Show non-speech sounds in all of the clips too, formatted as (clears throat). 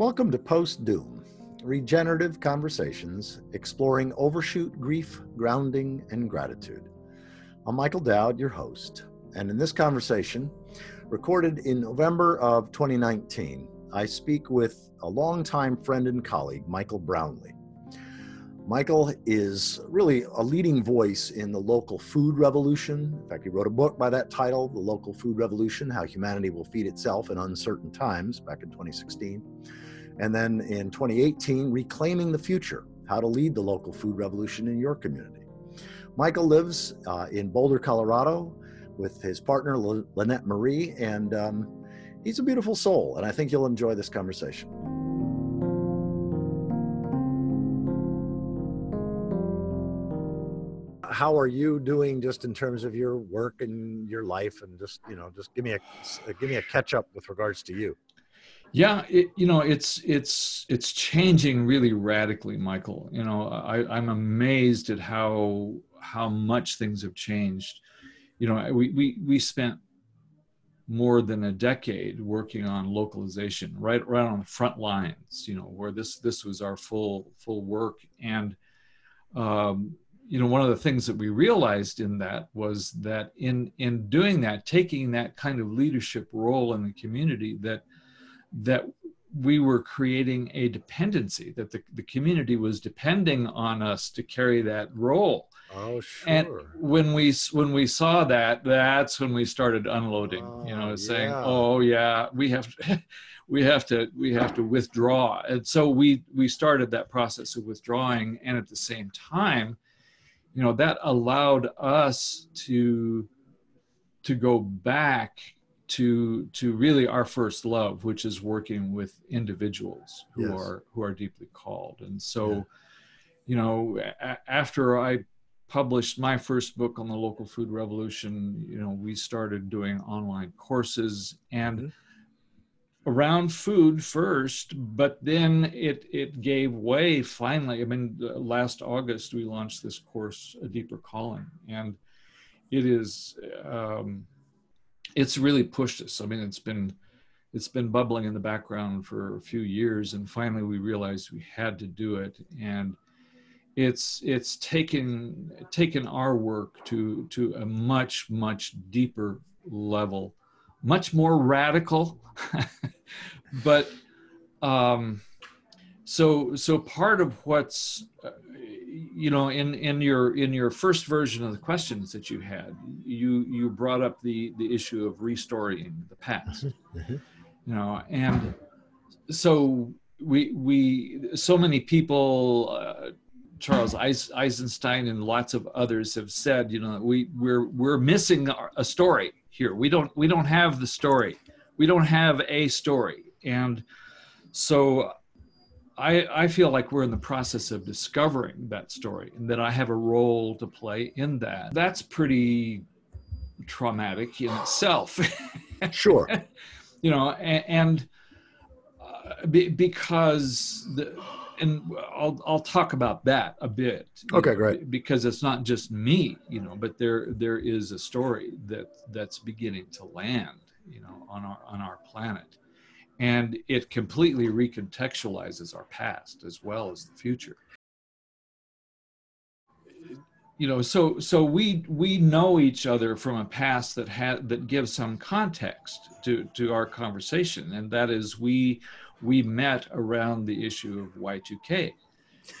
Welcome to Post Doom, regenerative conversations exploring overshoot grief, grounding, and gratitude. I'm Michael Dowd, your host, and in this conversation, recorded in November of 2019, I speak with a longtime friend and colleague, Michael Brownlee. Michael is really a leading voice in the local food revolution. In fact, he wrote a book by that title, The Local Food Revolution How Humanity Will Feed Itself in Uncertain Times, back in 2016. And then in 2018, Reclaiming the Future How to Lead the Local Food Revolution in Your Community. Michael lives uh, in Boulder, Colorado, with his partner, Lynette Marie, and um, he's a beautiful soul, and I think you'll enjoy this conversation. how are you doing just in terms of your work and your life and just you know just give me a give me a catch up with regards to you yeah it, you know it's it's it's changing really radically michael. You know I, i'm amazed at how how much things have changed. You know we we, we spent more than a decade working on localization right right on the front lines you know where this this was our full full work. And um, you know one of the things that we realized in that was that in in doing that taking that kind of leadership role in the community that that we were creating a dependency that the, the community was depending on us to carry that role. Oh sure. and when we when we saw that that's when we started unloading oh, you ah, know saying yeah. oh yeah we have to, (laughs) we have to we have to withdraw. And so we we started that process of withdrawing and at the same time you know that allowed us to to go back to to really our first love which is working with individuals who yes. are who are deeply called and so yeah. you know a- after i published my first book on the local food revolution you know we started doing online courses and mm-hmm around food first, but then it it gave way finally. I mean, last August we launched this course, A Deeper Calling, and it is um, it's really pushed us. I mean, it's been it's been bubbling in the background for a few years, and finally we realized we had to do it, and it's it's taken taken our work to to a much much deeper level much more radical (laughs) but um, so so part of what's you know in in your in your first version of the questions that you had you you brought up the the issue of restoring the past mm-hmm. mm-hmm. you know and so we we so many people uh, Charles Eisenstein and lots of others have said, you know, we we're we're missing a story here. We don't we don't have the story. We don't have a story. And so I I feel like we're in the process of discovering that story and that I have a role to play in that. That's pretty traumatic in itself. (laughs) sure. you know, and, and uh, be, because the and I'll I'll talk about that a bit. Okay, know, great. Because it's not just me, you know, but there there is a story that that's beginning to land, you know, on our on our planet, and it completely recontextualizes our past as well as the future. You know, so so we we know each other from a past that had that gives some context to to our conversation, and that is we we met around the issue of Y2K,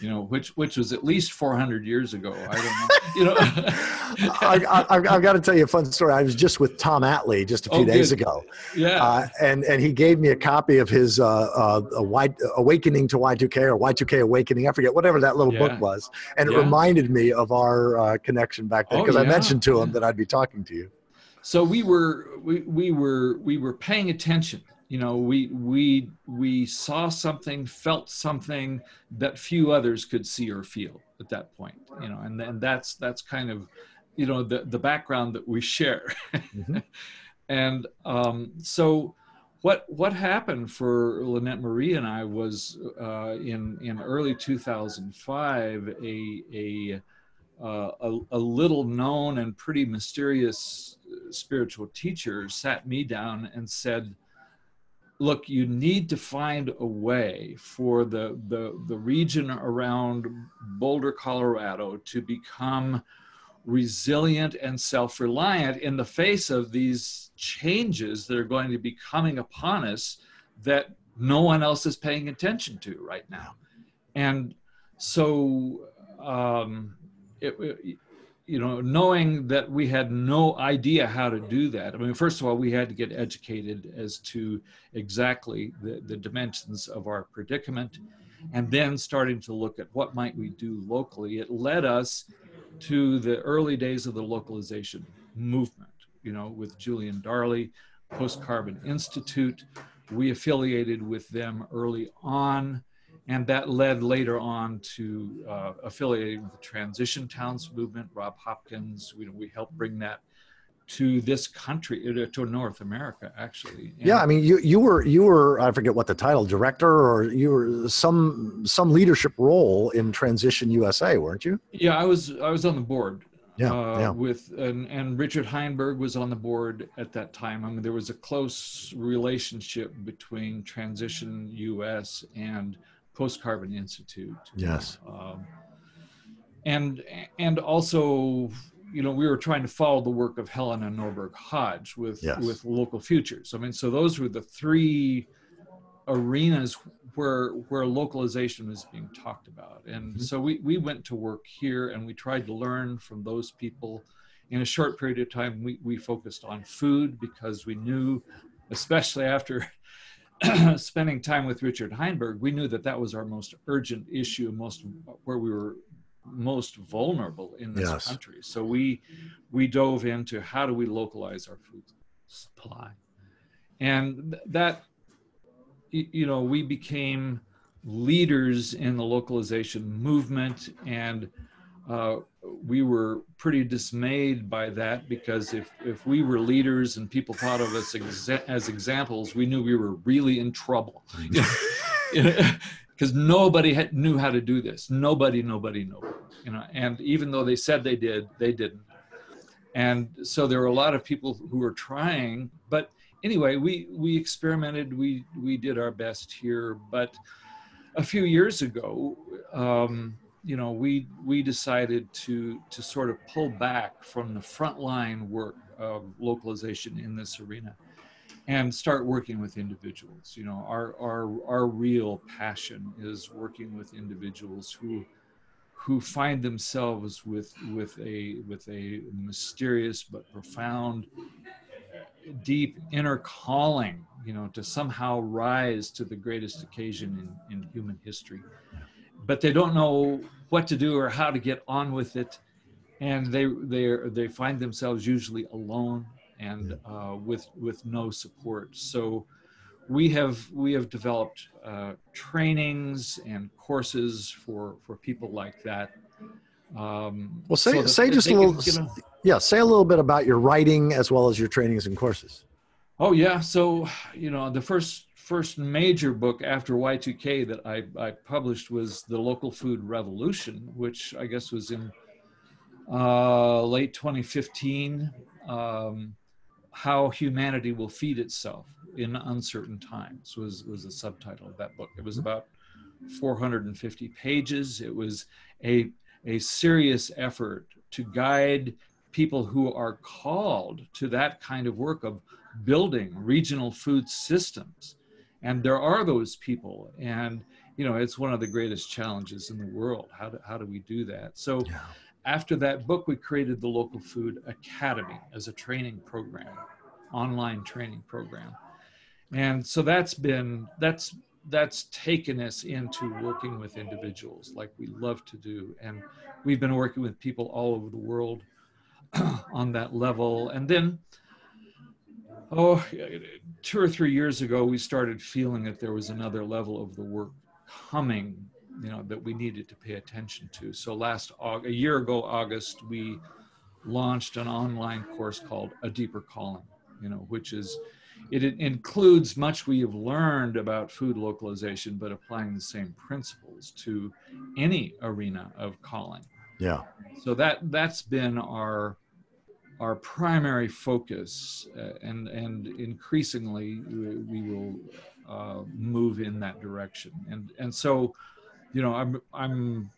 you know, which which was at least 400 years ago. I don't know, (laughs) you know. (laughs) I, have got to tell you a fun story. I was just with Tom Atlee just a few oh, days good. ago. Yeah. Uh, and and he gave me a copy of his uh, uh, y, Awakening to Y2K or Y2K Awakening. I forget whatever that little yeah. book was, and it yeah. reminded me of our uh, connection back then because oh, yeah. I mentioned to him that I'd be talking to you. So we were we, we were we were paying attention you know we we we saw something felt something that few others could see or feel at that point you know and then that's that's kind of you know the the background that we share mm-hmm. (laughs) and um, so what what happened for Lynette Marie and I was uh, in in early 2005 a a, uh, a a little known and pretty mysterious spiritual teacher sat me down and said look, you need to find a way for the, the, the region around Boulder, Colorado to become resilient and self reliant in the face of these changes that are going to be coming upon us that no one else is paying attention to right now. And so, um, it, you know, knowing that we had no idea how to do that. I mean, first of all, we had to get educated as to exactly the, the dimensions of our predicament, and then starting to look at what might we do locally. It led us to the early days of the localization movement, you know, with Julian Darley, Post Carbon Institute. We affiliated with them early on and that led later on to uh, affiliating with the Transition Towns movement. Rob Hopkins, we, we helped bring that to this country, uh, to North America, actually. And yeah, I mean, you you were you were I forget what the title, director, or you were some some leadership role in Transition USA, weren't you? Yeah, I was I was on the board. Yeah, uh, yeah. With and, and Richard Heinberg was on the board at that time. I mean, there was a close relationship between Transition US and Post Carbon Institute. Yes. Um, and and also, you know, we were trying to follow the work of Helena Norberg Hodge with yes. with Local Futures. I mean, so those were the three arenas where where localization was being talked about. And mm-hmm. so we we went to work here and we tried to learn from those people. In a short period of time, we, we focused on food because we knew, especially after (clears throat) spending time with Richard Heinberg, we knew that that was our most urgent issue, most where we were most vulnerable in this yes. country. So we we dove into how do we localize our food supply, and that you know we became leaders in the localization movement and uh, we were pretty dismayed by that because if, if we were leaders and people thought of us exa- as examples, we knew we were really in trouble. (laughs) Because nobody had, knew how to do this. Nobody, nobody, nobody. You know, and even though they said they did, they didn't. And so there were a lot of people who were trying, but anyway, we we experimented. We we did our best here, but a few years ago. Um, you know, we we decided to to sort of pull back from the frontline work of localization in this arena and start working with individuals. You know, our our our real passion is working with individuals who who find themselves with with a with a mysterious but profound deep inner calling you know to somehow rise to the greatest occasion in, in human history but they don't know what to do or how to get on with it. And they they they find themselves usually alone and uh, with with no support. So we have we have developed uh, trainings and courses for for people like that. Um, well say so say just a little can, yeah say a little bit about your writing as well as your trainings and courses. Oh yeah. So you know the first first major book after Y2K that I, I published was The Local Food Revolution, which I guess was in uh, late 2015. Um, How Humanity Will Feed Itself in Uncertain Times was, was the subtitle of that book. It was about 450 pages. It was a, a serious effort to guide people who are called to that kind of work of building regional food systems and there are those people and you know it's one of the greatest challenges in the world. How do, how do we do that? So yeah. after that book we created the local food academy as a training program online training program. And so that's been that's that's taken us into working with individuals like we love to do. And we've been working with people all over the world (clears throat) on that level. And then oh, two or three years ago, we started feeling that there was another level of the work coming, you know, that we needed to pay attention to. So last a year ago, August, we launched an online course called A Deeper Calling, you know, which is it includes much we have learned about food localization, but applying the same principles to any arena of calling. Yeah. So that that's been our our primary focus, uh, and and increasingly we will uh, move in that direction. And and so, you know, I'm I'm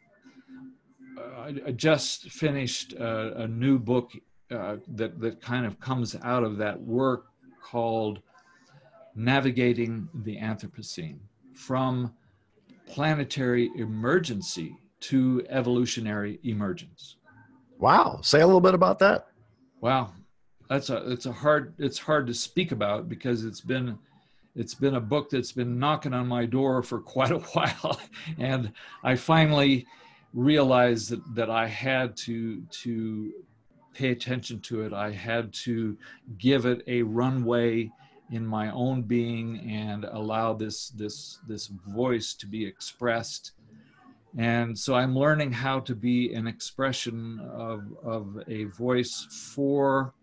uh, I just finished a, a new book uh, that that kind of comes out of that work called "Navigating the Anthropocene: From Planetary Emergency to Evolutionary Emergence." Wow! Say a little bit about that. Wow, that's a it's a hard it's hard to speak about because it's been it's been a book that's been knocking on my door for (laughs) quite a while. And i finally realized that, that i had to to pay attention to it. I had to give it a runway in my own being and allow this this this voice to be expressed and so i'm learning how to be an expression of of a voice for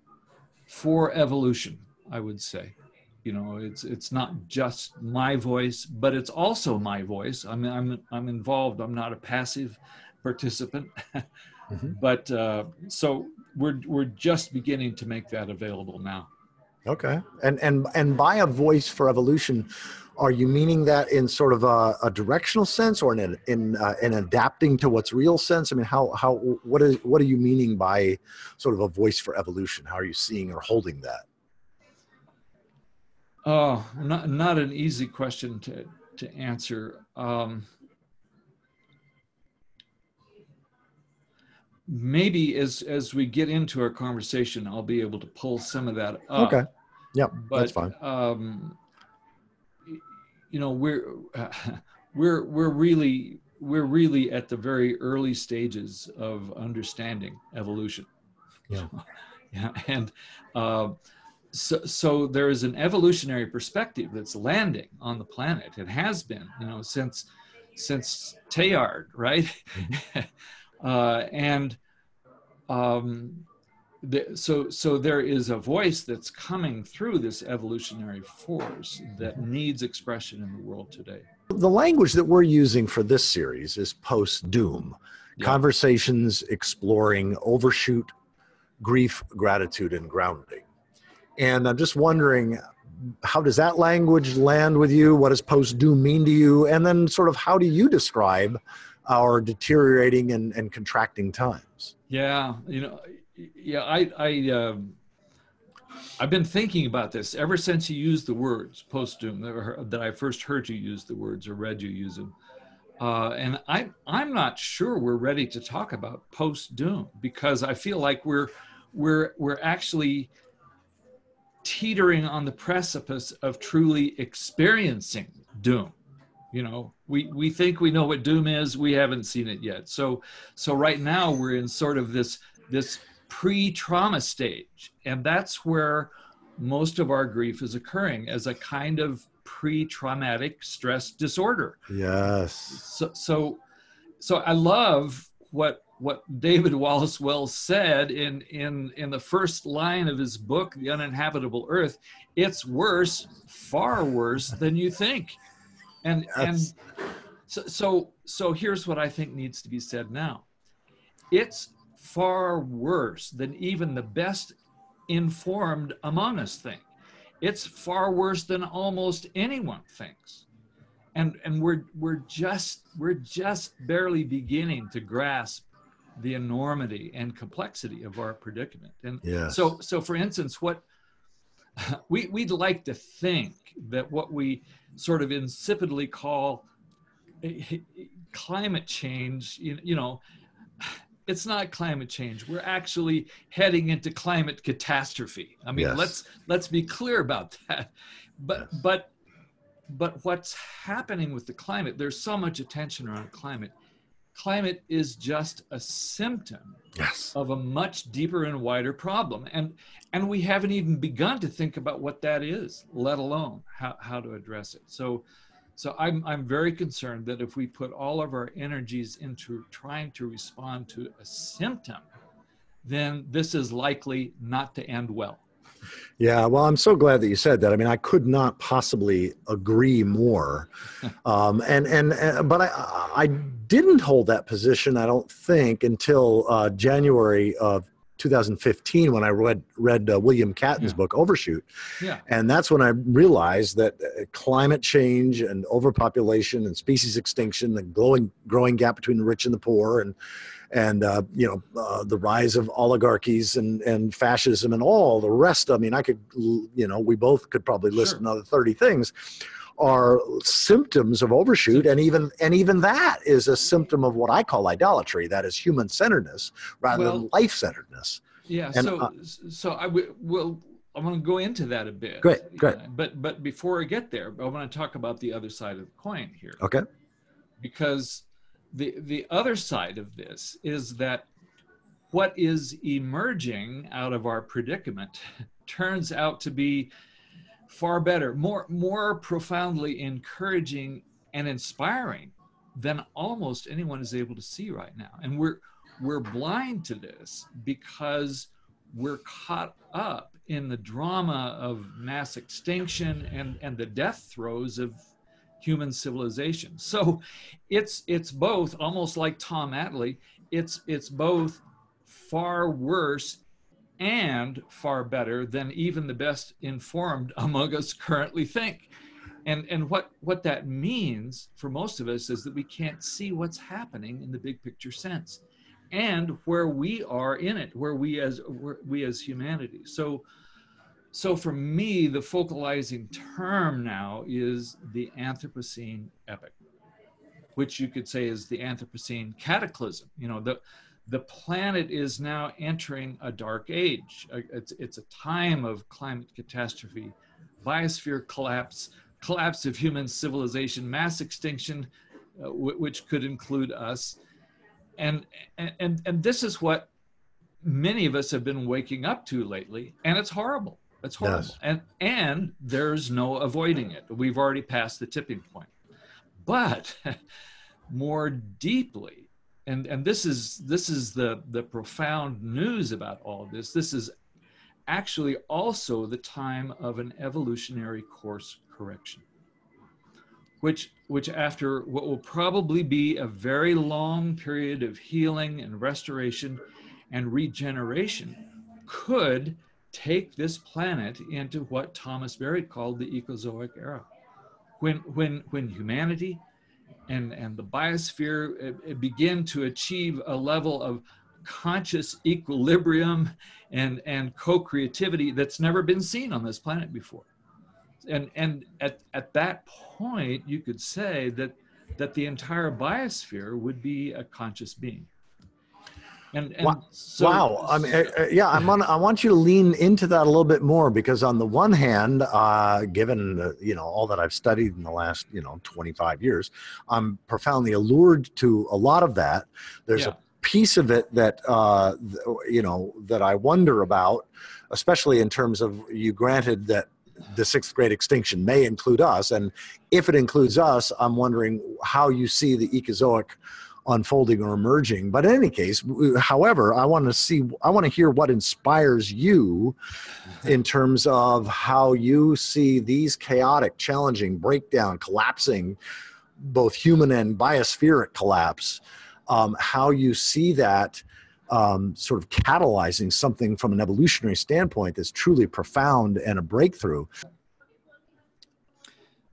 for evolution, I would say. You know, it's it's not just my voice, but it's also my voice. I mean, I'm I'm involved. I'm not a passive participant, (laughs) mm-hmm. but uh, so we're we're just beginning to make that available now. Okay, and and and by a voice for evolution, are you meaning that in sort of a, a directional sense or in in uh, in adapting to what's real sense? I mean how how what is what are you meaning by sort of a voice for evolution? How are you seeing or holding that? Oh not not an easy question to to answer. Um, maybe as as we get into our conversation i'll be able to pull some of that up. Okay yeah that's fine. um, you know we're uh, (laughs) we're we're really we're really at the very early stages of understanding evolution. Yeah. (laughs) Yeah and uh, so, so there is an evolutionary perspective that's landing on the planet. It has been you know since since Teilhard, right? Mm-hmm. (laughs) uh, and um, the, so so there is a voice that's coming through this evolutionary force that mm-hmm. needs expression in the world today. The language that we're using for this series is post doom yeah. conversations exploring overshoot grief gratitude and grounding. And i'm just wondering how does that language land with you? What does post doom mean to you? And then sort of how do you describe our deteriorating and, and contracting times? Yeah you know yeah, I, I, um, I've been thinking about this ever since you used the words post doom that I first heard you use the words or read you use them. Uh, and I, I'm not sure we're ready to talk about post doom because I feel like we're, we're, we're actually teetering on the precipice of truly experiencing doom. You know we we think we know what doom is. We haven't seen it yet. So so right now we're in sort of this this pre-trauma stage. And that's where most of our grief is occurring as a kind of pre-traumatic stress disorder. Yes. So so so i love what what david wallace wells said in in in the first line of his book the uninhabitable earth it's worse far worse than you think. And and so so so here's what i think needs to be said now. It's far worse than even the best informed among us think. It's far worse than almost anyone thinks. And, and we're, we're, just, we're just barely beginning to grasp the enormity and complexity of our predicament. And yes. so, so for instance, what (laughs) we, we'd like to think that what we sort of insipidly call climate change, you, you know, it's not climate change. We're actually heading into climate catastrophe. I mean, yes. let's let's be clear about (laughs) that. But yes. but but what's happening with the climate? There's so much attention around climate. Climate is just a symptom yes. of a much deeper and wider problem. And and we haven't even begun to think about what that is, let alone how, how to address it. So so I'm, I'm very concerned that if we put all of our energies into trying to respond to a symptom, then this is likely not to end well. Yeah, well, I'm so glad that you said that. I mean, I could not possibly agree more. (laughs) um, and, and and but I I didn't hold that position. I don't think until uh, January of 2015 when I read read uh, William Catton's yeah. book Overshoot. Yeah. And that's when I realized that uh, climate change and overpopulation and species extinction, the growing growing gap between the rich and the poor, and and uh, you know uh, the rise of oligarchies and and fascism and all the rest. I mean, I could you know we both could probably list sure. another 30 things are symptoms of overshoot and even and even that is a symptom of what i call idolatry that is human centeredness rather well, than life centeredness yeah and, so uh, so i w- will i want to go into that a bit. Great great. Uh, but but before i get there i want to talk about the other side of the coin here. Okay. Because the the other side of this is that what is emerging out of our predicament (laughs) turns out to be far better, more more profoundly encouraging and inspiring than almost anyone is able to see right now. And we're we're blind to this because we're caught up in the drama of mass extinction and, and the death throes of human civilization. So it's it's both almost like Tom Atlee, it's it's both far worse and far better than even the best informed (laughs) among us currently think. And, and what, what that means for most of us is that we can't see what's happening in the big picture sense and where we are in it, where we as, we as humanity. So, so for me, the focalizing term now is the Anthropocene epoch, which you could say is the Anthropocene cataclysm. You know, the, the planet is now entering a dark age. It's, it's a time of climate catastrophe, biosphere collapse, collapse of human civilization, mass extinction, uh, w- which could include us. And, and, and this is what many of us have been waking up to lately, and it's horrible. It's horrible. Yes. And, and there's no avoiding it. We've already passed the tipping point. But (laughs) more deeply, and and this is this is the the profound news about all of this. This is actually also the time of an evolutionary course correction which which after what will probably be a very long period of healing and restoration and regeneration could take this planet into what Thomas Berry called the ecozoic era. When when when humanity and, and the biosphere it, it begin to achieve a level of conscious equilibrium and, and co-creativity that's never been seen on this planet before. And, and at, at that point, you could say that, that the entire biosphere would be a conscious being. And, and wow. So, wow. I mean, uh, yeah, I'm on, I want you to lean into that a little bit more because on the one hand, uh, given the, you know all that I've studied in the last you know 25 years, I'm profoundly allured to a lot of that. There's yeah. a piece of it that uh, you know that I wonder about, especially in terms of you granted that the sixth great extinction may include us, and if it includes us, I'm wondering how you see the ecozoic unfolding or emerging. But in any case, however, I want to see, I want to hear what inspires you in terms of how you see these chaotic, challenging, breakdown, collapsing, both human and biospheric collapse, um, how you see that. Um, sort of catalyzing something from an evolutionary standpoint that's truly profound and a breakthrough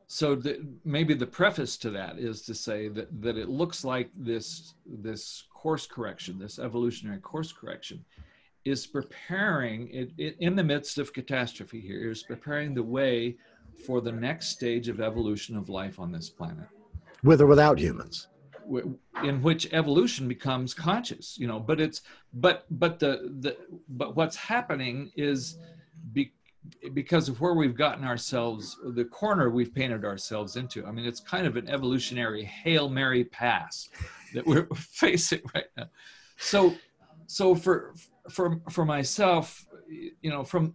so the, maybe the preface to that is to say that, that it looks like this, this course correction, this evolutionary course correction, is preparing it, it, in the midst of catastrophe here, is preparing the way for the next stage of evolution of life on this planet. With or without humans in which evolution becomes conscious you know but it's but but the the but what's happening is because of where we've gotten ourselves, the corner we've painted ourselves into. I mean, it's kind of an evolutionary Hail Mary pass that we're (laughs) facing right now. So, so for, for, for myself, you know, from,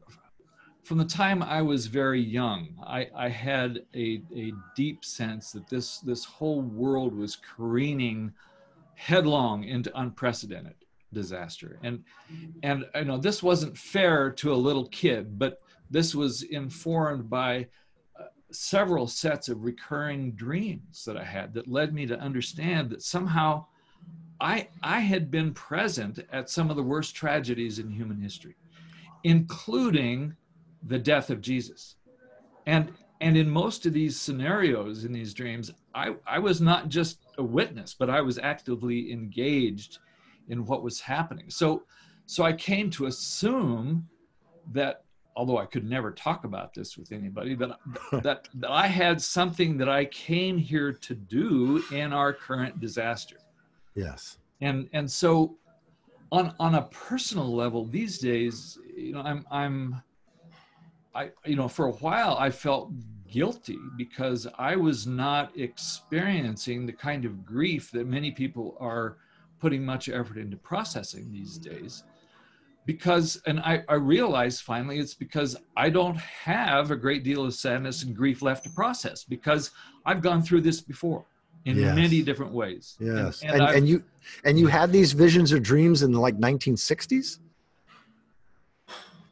from the time I was very young, I, I had a, a deep sense that this, this whole world was careening headlong into unprecedented disaster. And, and, you know, this wasn't fair to a little kid, but this was informed by uh, several sets of recurring dreams that I had that led me to understand that somehow I, I had been present at some of the worst tragedies in human history, including the death of Jesus. And, and in most of these scenarios, in these dreams, I, I was not just a witness, but I was actively engaged in what was happening. So, so I came to assume that although I could never talk about this with anybody, that, (laughs) that, that I had something that I came here to do in our current disaster. Yes. And and so on on a personal level these days, you know, I'm I'm I you know, for a while I felt guilty because I was not experiencing the kind of grief that many people are putting much effort into processing these days because and I, I realized finally it's because i don't have a great deal of sadness and grief left to process because i've gone through this before in yes. many different ways. Yes, and, and, and, and, you and you had these visions or dreams in the like 1960s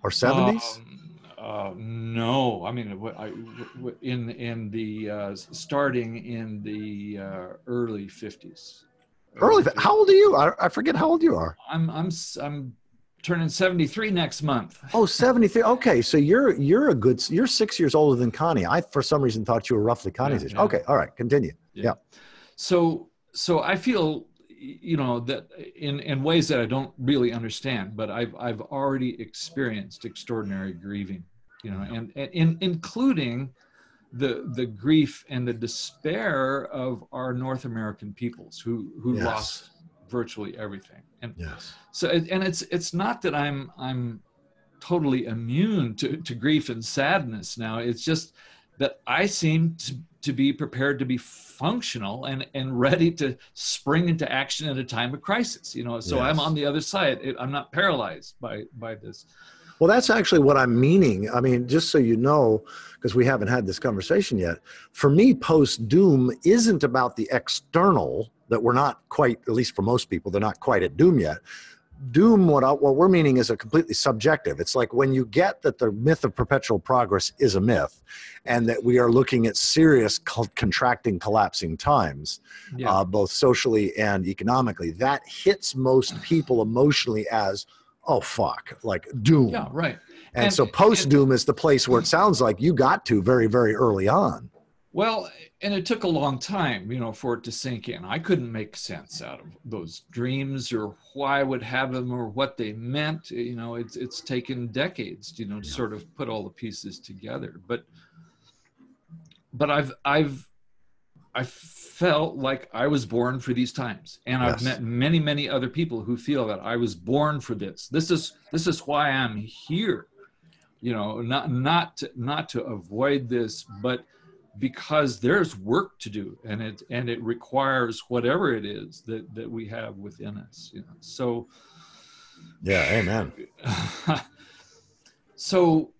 or 70s. Um, uh, no, I mean, I, in in the uh, starting in the uh, early 50s. Early, how old are you? I, I forget how old you are. I'm I'm I'm turning 73 next month. Oh, 73. Okay. So you're, you're a good, you're six years older than Connie. I, for some reason, thought you were roughly Connie's age. Yeah. Okay. All right. Continue. Yeah. yeah. So, so I feel, you know, that in, in ways that I don't really understand, but I've, I've already experienced extraordinary grieving, you know, and, and in, including the, the grief and the despair of our North American peoples who, who yes. lost virtually everything. And yes. so, and it's it's not that I'm I'm totally immune to, to grief and sadness now. It's just that I seem to, to be prepared to be functional and, and ready to spring into action at a time of crisis. You know, so yes. I'm on the other side. It, I'm not paralyzed by by this. Well, that's actually what I'm meaning. I mean, just so you know, because we haven't had this conversation yet, for me, post doom isn't about the external that we're not quite, at least for most people, they're not quite at doom yet. Doom, what, I, what we're meaning is a completely subjective. It's like when you get that the myth of perpetual progress is a myth and that we are looking at serious contracting, collapsing times, yeah. uh, both socially and economically, that hits most people emotionally as, oh, fuck, like doom. Yeah, right. And, and so post doom is the place where it sounds like you got to very, very early on. Well, and it took a long time, you know, for it to sink in. I couldn't make sense out of those dreams or why I would have them or what they meant. You know, it's it's taken decades, you know, to sort of put all the pieces together. But but I've I've I felt like I was born for these times, and yes. I've met many many other people who feel that I was born for this. This is this is why I'm here. You know, not not to, not to avoid this, but because there's work to do and it and it requires whatever it is that that we have within us you know so. Yeah amen. (laughs) So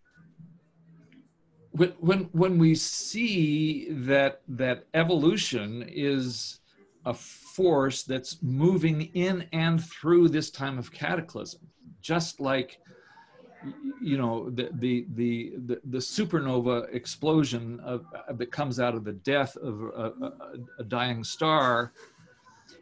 when when when we see that that evolution is a force that's moving in and through this time of cataclysm just like you know the the the the, the supernova explosion of, uh, that comes out of the death of a, a, a, dying star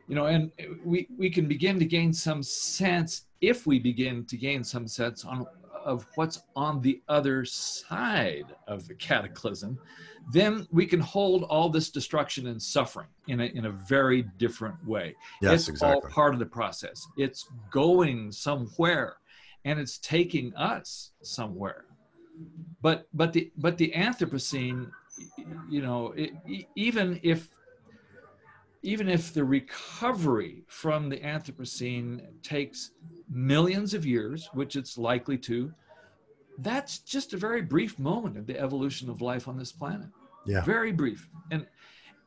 you know and we we can begin to gain some sense if we begin to gain some sense on of what's on the other side of the cataclysm then we can hold all this destruction and suffering in a, in a very different way. Yes, it's exactly. all part of the process. It's going somewhere and it's taking us somewhere. But but the but the anthropocene you know it, even if even if the recovery from the anthropocene takes millions of years which it's likely to that's just a very brief moment of the evolution of life on this planet. Yeah. Very brief. And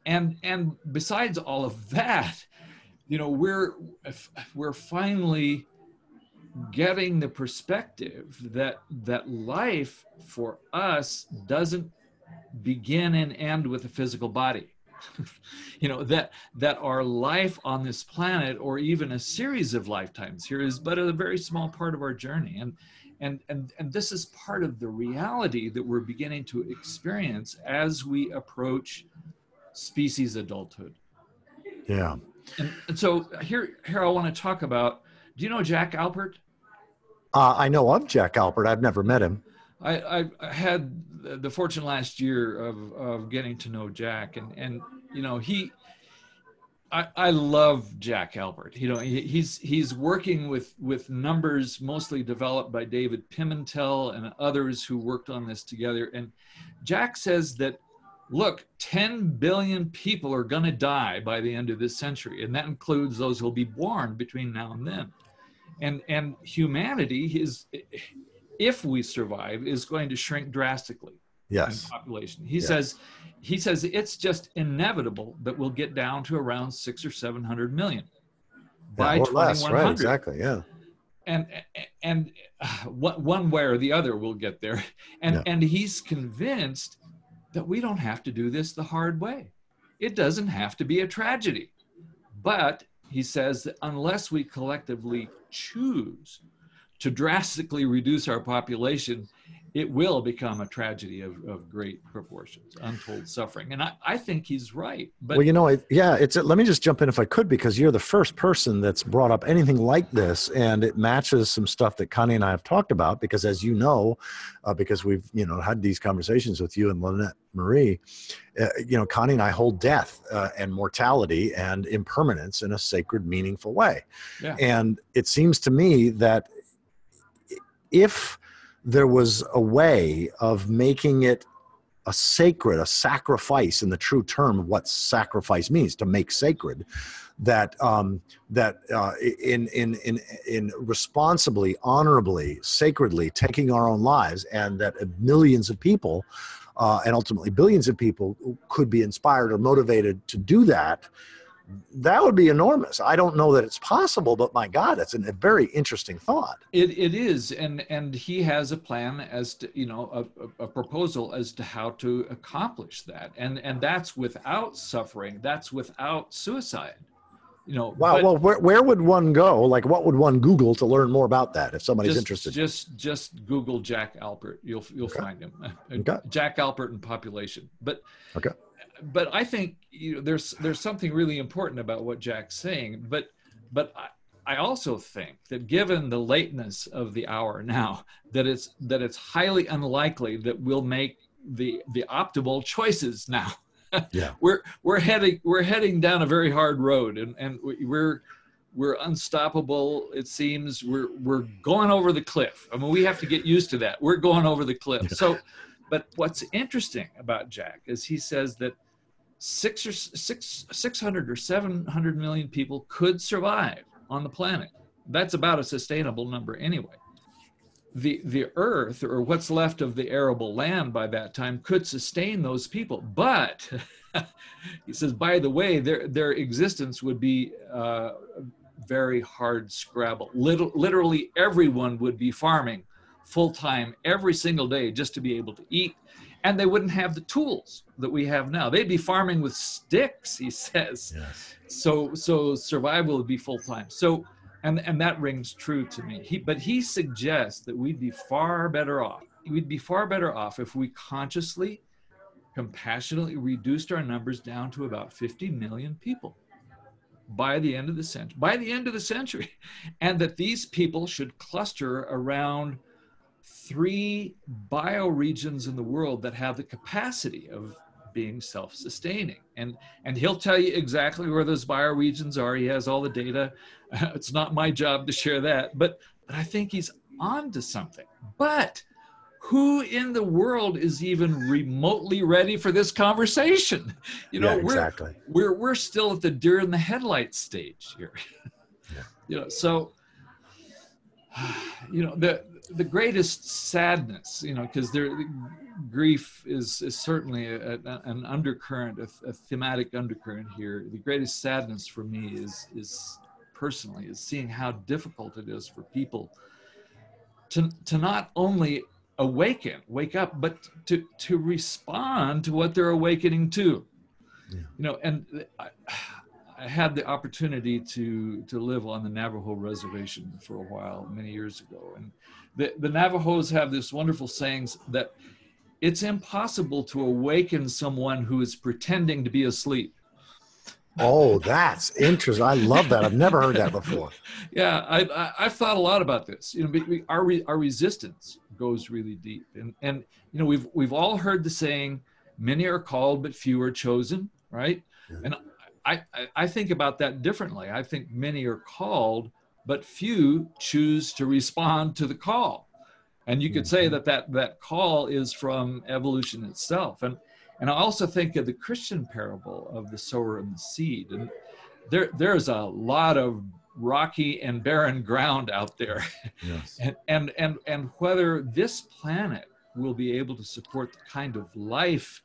and and besides all of that you know we're we're finally getting the perspective that that life for us doesn't begin and end with a physical body. (laughs) You know that that our life on this planet or even a series of lifetimes here is but a very small part of our journey. And and and and this is part of the reality that we're beginning to experience as we approach species adulthood. Yeah. And, and so here, here I want to talk about. Do you know Jack Alpert? Uh, I know of Jack Alpert. I've never met him. I, I had the fortune last year of, of getting to know Jack, and and you know he I, I love Jack Alpert. You know, he, he's he's working with with numbers mostly developed by David Pimentel and others who worked on this together. And Jack says that, look, 10 billion people are going to die by the end of this century, and that includes those who will be born between now and then. And and humanity is, if we survive, is going to shrink drastically yes. population. He yes. says he says it's just inevitable that we'll get down to around six or seven hundred million by yeah, 2100. Right, exactly. Yeah. And and uh, one way or the other we'll get there. And yeah. and he's convinced that we don't have to do this the hard way. It doesn't have to be a tragedy. But he says that unless we collectively choose to drastically reduce our population, it will become a tragedy of, of great proportions, untold suffering. And I, I think he's right. But well, you know, yeah, it's let me just jump in if I could, because you're the first person that's brought up anything like this, and it matches some stuff that Connie and I have talked about. Because as you know, uh, because we've you know had these conversations with you and Lynette Marie, uh, you know, Connie and I hold death uh, and mortality and impermanence in a sacred, meaningful way. Yeah. And it seems to me that if there was a way of making it a sacred, a sacrifice in the true term of what sacrifice means to make sacred. That um, that uh, in in in in responsibly, honorably, sacredly taking our own lives, and that millions of people, uh, and ultimately billions of people, could be inspired or motivated to do that that would be enormous. I don't know that it's possible, but my God, it's a very interesting thought. It, it is, and and he has a plan as to you know a, a proposal as to how to accomplish that, and and that's without suffering. That's without suicide. You know. Wow. But, well, where where would one go? Like, what would one Google to learn more about that if somebody's just, interested? Just just Google Jack Alpert. You'll you'll okay. find him. (laughs) Okay. Jack Alpert and population. But okay but I think you know there's there's something really important about what Jack's saying. But but I, I also think that given the lateness of the hour now, that it's that it's highly unlikely that we'll make the the optimal choices now. (laughs) Yeah. we're we're heading we're heading down a very hard road and, and we're we're unstoppable it seems we're we're going over the cliff i mean we have to get used to that we're going over the cliff so but what's interesting about jack is he says that six or six, 600 or 700 million people could survive on the planet. That's about a sustainable number anyway. The, the earth or what's left of the arable land by that time could sustain those people. But (laughs) he says, by the way, their, their existence would be uh, very hard scrabble. Little, literally everyone would be farming full time every single day just to be able to eat and they wouldn't have the tools that we have now. They'd be farming with sticks, he says. Yes. So so survival would be full time. So and and that rings true to me. He but he suggests that we'd be far better off. We'd be far better off if we consciously, compassionately reduced our numbers down to about 50 million people by the end of the century. By the end of the century, (laughs) and that these people should cluster around three bioregions in the world that have the capacity of being self-sustaining. And and he'll tell you exactly where those bioregions are. He has all the data. (laughs) It's not my job to share that but but i think he's on to something. But who in the world is even remotely ready for this conversation? (laughs) You know yeah, exactly. we're, we're we're still at the deer in the headlights stage here. (laughs) Yeah. you know so (sighs) you know the the greatest sadness, you know, because there grief is, is certainly a, a, an undercurrent, a, a, thematic undercurrent here. The greatest sadness for me is is personally is seeing how difficult it is for people to to not only awaken, wake up, but to to respond to what they're awakening to. Yeah. You know, and I, I had the opportunity to to live on the Navajo reservation for a while many years ago, and the, the Navajos have this wonderful sayings that it's impossible to awaken someone who is pretending to be asleep. oh, that's interesting. I love that. I've never heard that before. (laughs) yeah, I, I, have thought a lot about this. You know, we, our, our resistance goes really deep. And, and, you know, we've, we've all heard the saying, many are called, but few are chosen, right? Yeah. And I, I think about that differently. I think many are called, but few choose to respond to the call. And you could say mm-hmm. that that, that call is from evolution itself. And, and I also think of the Christian parable of the sower and the seed. And there, there's a lot of rocky and barren ground out there. Yes. (laughs) and, and, and, and whether this planet will be able to support the kind of life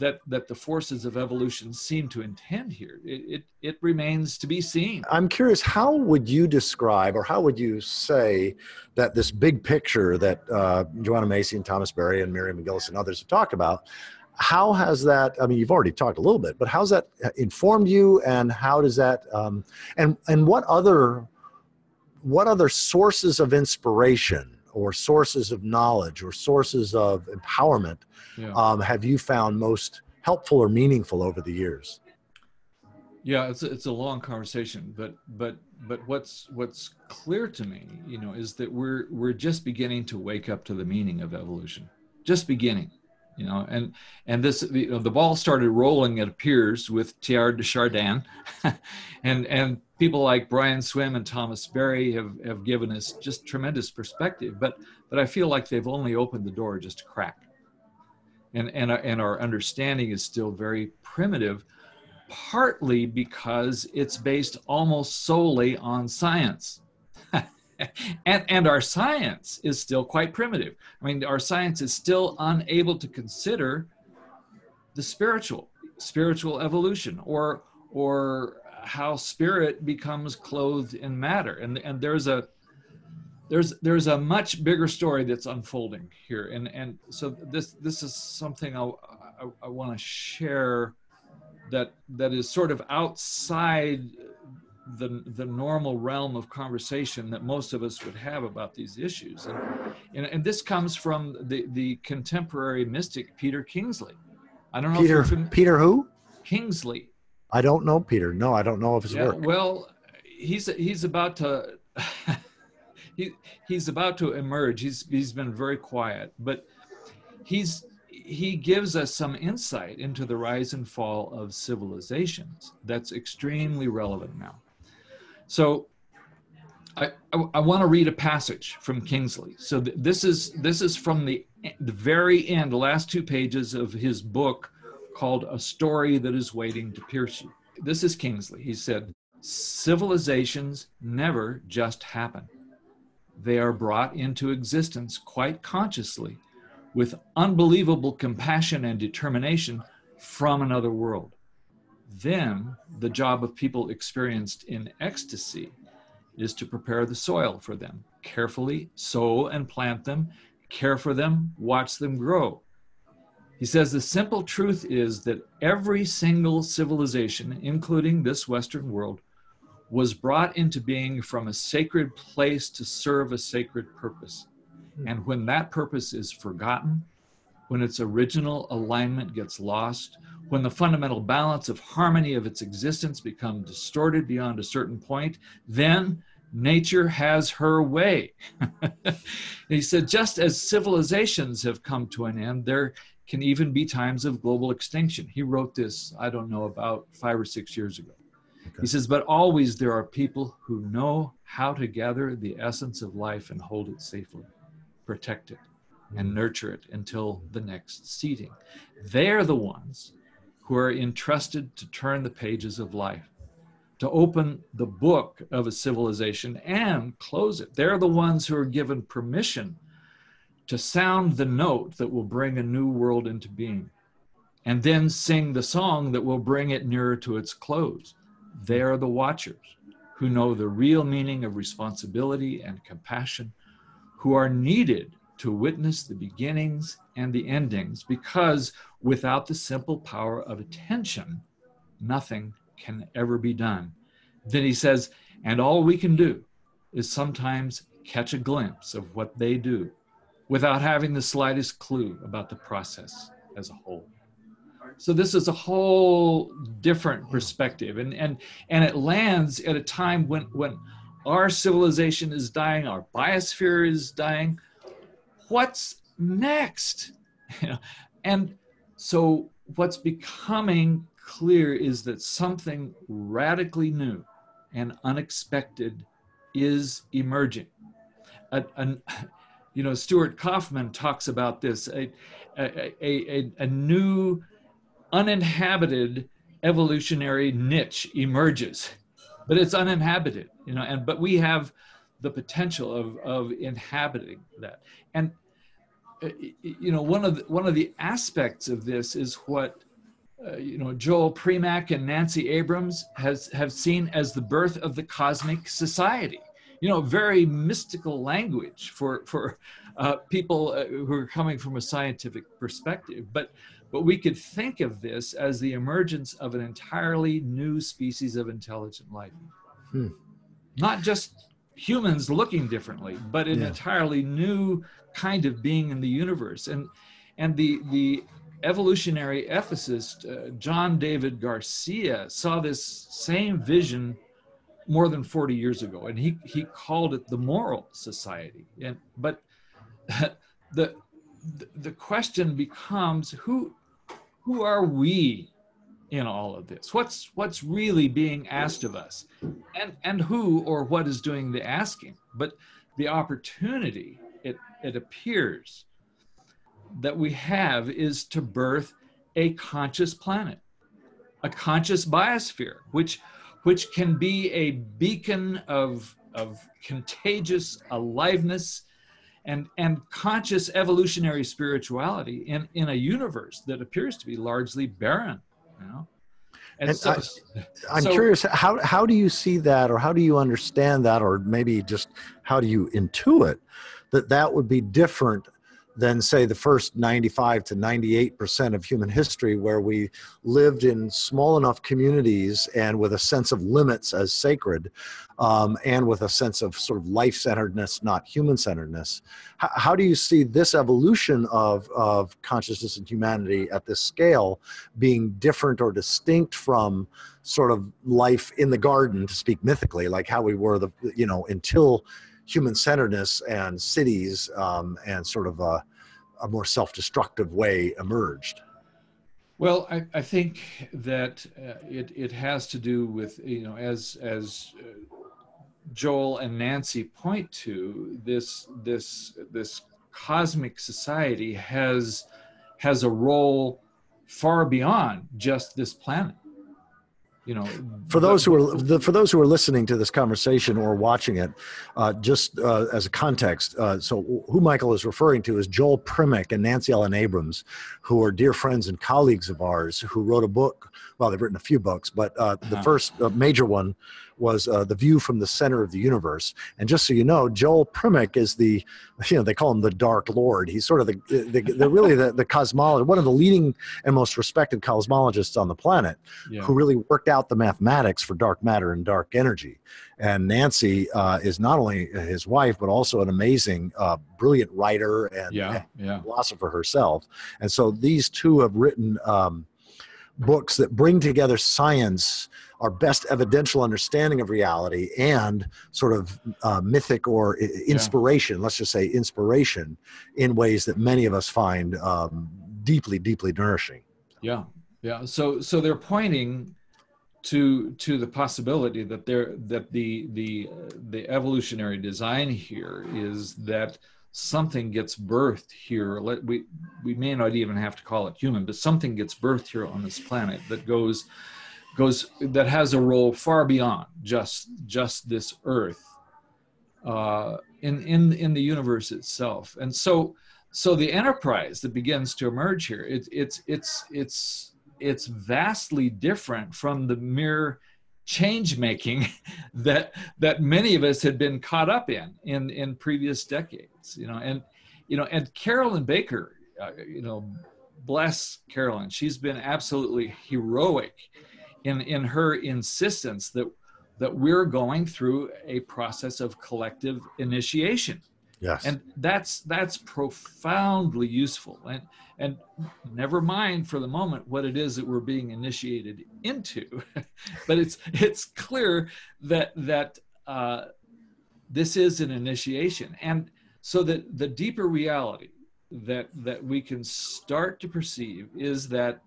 that that the forces of evolution seem to intend here. It, it, it remains to be seen. I'm curious how would you describe or how would you say that this big picture that uh, joanna macy and thomas berry and miriam macgillis and others have talked about how has that i mean you've already talked a little bit but how's that informed you and how does that um, and and what other what other sources of inspiration or sources of knowledge or sources of empowerment yeah. um, have you found most helpful or meaningful over the years? Yeah, it's a, it's a long conversation, but but but what's what's clear to me, you know, is that we're we're just beginning to wake up to the meaning of evolution, just beginning, you know, and and this you know, the ball started rolling. It appears with Teilhard de Chardin, (laughs) and and people like Brian Swimme and Thomas Berry have, have given us just tremendous perspective, but, but I feel like they've only opened the door just a crack. And, and, and our understanding is still very primitive, partly because it's based almost solely on science. (laughs) and, and our science is still quite primitive. I mean, our science is still unable to consider the spiritual, spiritual evolution, or, or how spirit becomes clothed in matter and and there's a there's there's a much bigger story that's unfolding here and and so this this is something i i, I want to share that that is sort of outside the the normal realm of conversation that most of us would have about these issues and and, and this comes from the the contemporary mystic peter kingsley i don't know peter peter who kingsley I don't know Peter. No, I don't know of his yeah, work. Well, he's he's about to (laughs) he he's about to emerge. He's he's been very quiet, but he's he gives us some insight into the rise and fall of civilizations that's extremely relevant now. So I, I, I want to read a passage from Kingsley. So th- this is this is from the the very end, the last two pages of his book called A Story That Is Waiting to Pierce You. This is Kingsley. He said, Civilizations never just happen. They are brought into existence quite consciously with unbelievable compassion and determination from another world. Then the job of people experienced in ecstasy is to prepare the soil for them, carefully sow and plant them, care for them, watch them grow. He says the simple truth is that every single civilization, including this Western world, was brought into being from a sacred place to serve a sacred purpose. Hmm. And when that purpose is forgotten, when its original alignment gets lost, when the fundamental balance of harmony of its existence become distorted beyond a certain point, then nature has her way. (laughs) he said, just as civilizations have come to an end, there can even be times of global extinction. He wrote this, I don't know, about five or six years ago. Okay. He says, but always there are people who know how to gather the essence of life and hold it safely, protect it, and hmm. nurture it until the next seeding. They're the ones who are entrusted to turn the pages of life, to open the book of a civilization and close it. They're the ones who are given permission to sound the note that will bring a new world into being, and then sing the song that will bring it nearer to its close. They are the watchers who know the real meaning of responsibility and compassion, who are needed to witness the beginnings and the endings, because without the simple power of attention, nothing can ever be done. Then he says, and all we can do is sometimes catch a glimpse of what they do without having the slightest clue about the process as a whole. So this is a whole different perspective, and and and it lands at a time when when our civilization is dying, our biosphere is dying. What's next? (laughs) And so what's becoming clear is that something radically new and unexpected is emerging. A, a, (laughs) you know, Stuart Kauffman talks about this a, a, a new uninhabited evolutionary niche emerges, but it's uninhabited, you know, and but we have the potential of, of inhabiting that. And uh, you know, one of the, one of the aspects of this is what uh, you know Joel Primack and Nancy Abrams has have seen as the birth of the cosmic society you know, very mystical language for for uh, people uh, who are coming from a scientific perspective. But but we could think of this as the emergence of an entirely new species of intelligent life, hmm. not just humans looking differently, but an yeah. entirely new kind of being in the universe. And and the the evolutionary ethicist uh, John David Garcia saw this same vision more than 40 years ago and he he called it the moral society and but (laughs) the the question becomes who who are we in all of this. What's what's really being asked of us? And and who or what is doing the asking? But the opportunity it it appears that we have is to birth a conscious planet a conscious biosphere which which can be a beacon of, of contagious aliveness and, and conscious evolutionary spirituality in, in a universe that appears to be largely barren. You know? And, and so, I, am so, curious, how, how do you see that, or how do you understand that, or maybe just how do you intuit that that would be different than say the first 95 to 98 percent of human history where we lived in small enough communities and with a sense of limits as sacred um, and with a sense of sort of life-centeredness not human-centeredness. H- how do you see this evolution of, of consciousness and humanity at this scale being different or distinct from sort of life in the garden to speak mythically like how we were the you know until human centeredness and cities um, and sort of a, a more self destructive way emerged? Well, I, I think that uh, it, it has to do with, you know, as, as uh, Joel and Nancy point to, this, this, this cosmic society has, has a role far beyond just this planet you know for those who are for those who are listening to this conversation or watching it uh, just uh, as a context uh, so who michael is referring to is joel primack and nancy ellen abrams who are dear friends and colleagues of ours who wrote a book well they've written a few books but uh, the uh-huh. first uh, major one was uh, the view from the center of the universe. And just so you know, Joel Primack is the, (laughs) you know, they call him the Dark Lord. He's sort of the, the, the really the, the cosmologist, one of the leading and most respected cosmologists on the planet, yeah. who really worked out the mathematics for dark matter and dark energy. And Nancy uh, is not only his wife, but also an amazing, uh, brilliant writer and, yeah, and yeah. philosopher herself. And so these two have written. Um, books that bring together science, our best evidential understanding of reality, and sort of uh, mythic or inspiration, yeah. let's just say inspiration, in ways that many of us find um, deeply, deeply nourishing. Yeah, yeah. So, so they're pointing to to the possibility that there that the the the evolutionary design here is that something gets birthed here. Let, we, we may not even have to call it human, but something gets birthed here on this planet that goes, goes that has a role far beyond just, just this earth uh, in, in, in the universe itself. And so, so the enterprise that begins to emerge here, it, it's, it's, it's, it's vastly different from the mere change making (laughs) that that many of us had been caught up in in in previous decades you know and you know and carolyn baker uh, you know bless carolyn she's been absolutely heroic in in her insistence that that we're going through a process of collective initiation Yes. And that's that's profoundly useful. And and never mind for the moment what it is that we're being initiated into, (laughs) but it's it's clear that that uh, this is an initiation, and so that the deeper reality that that we can start to perceive is that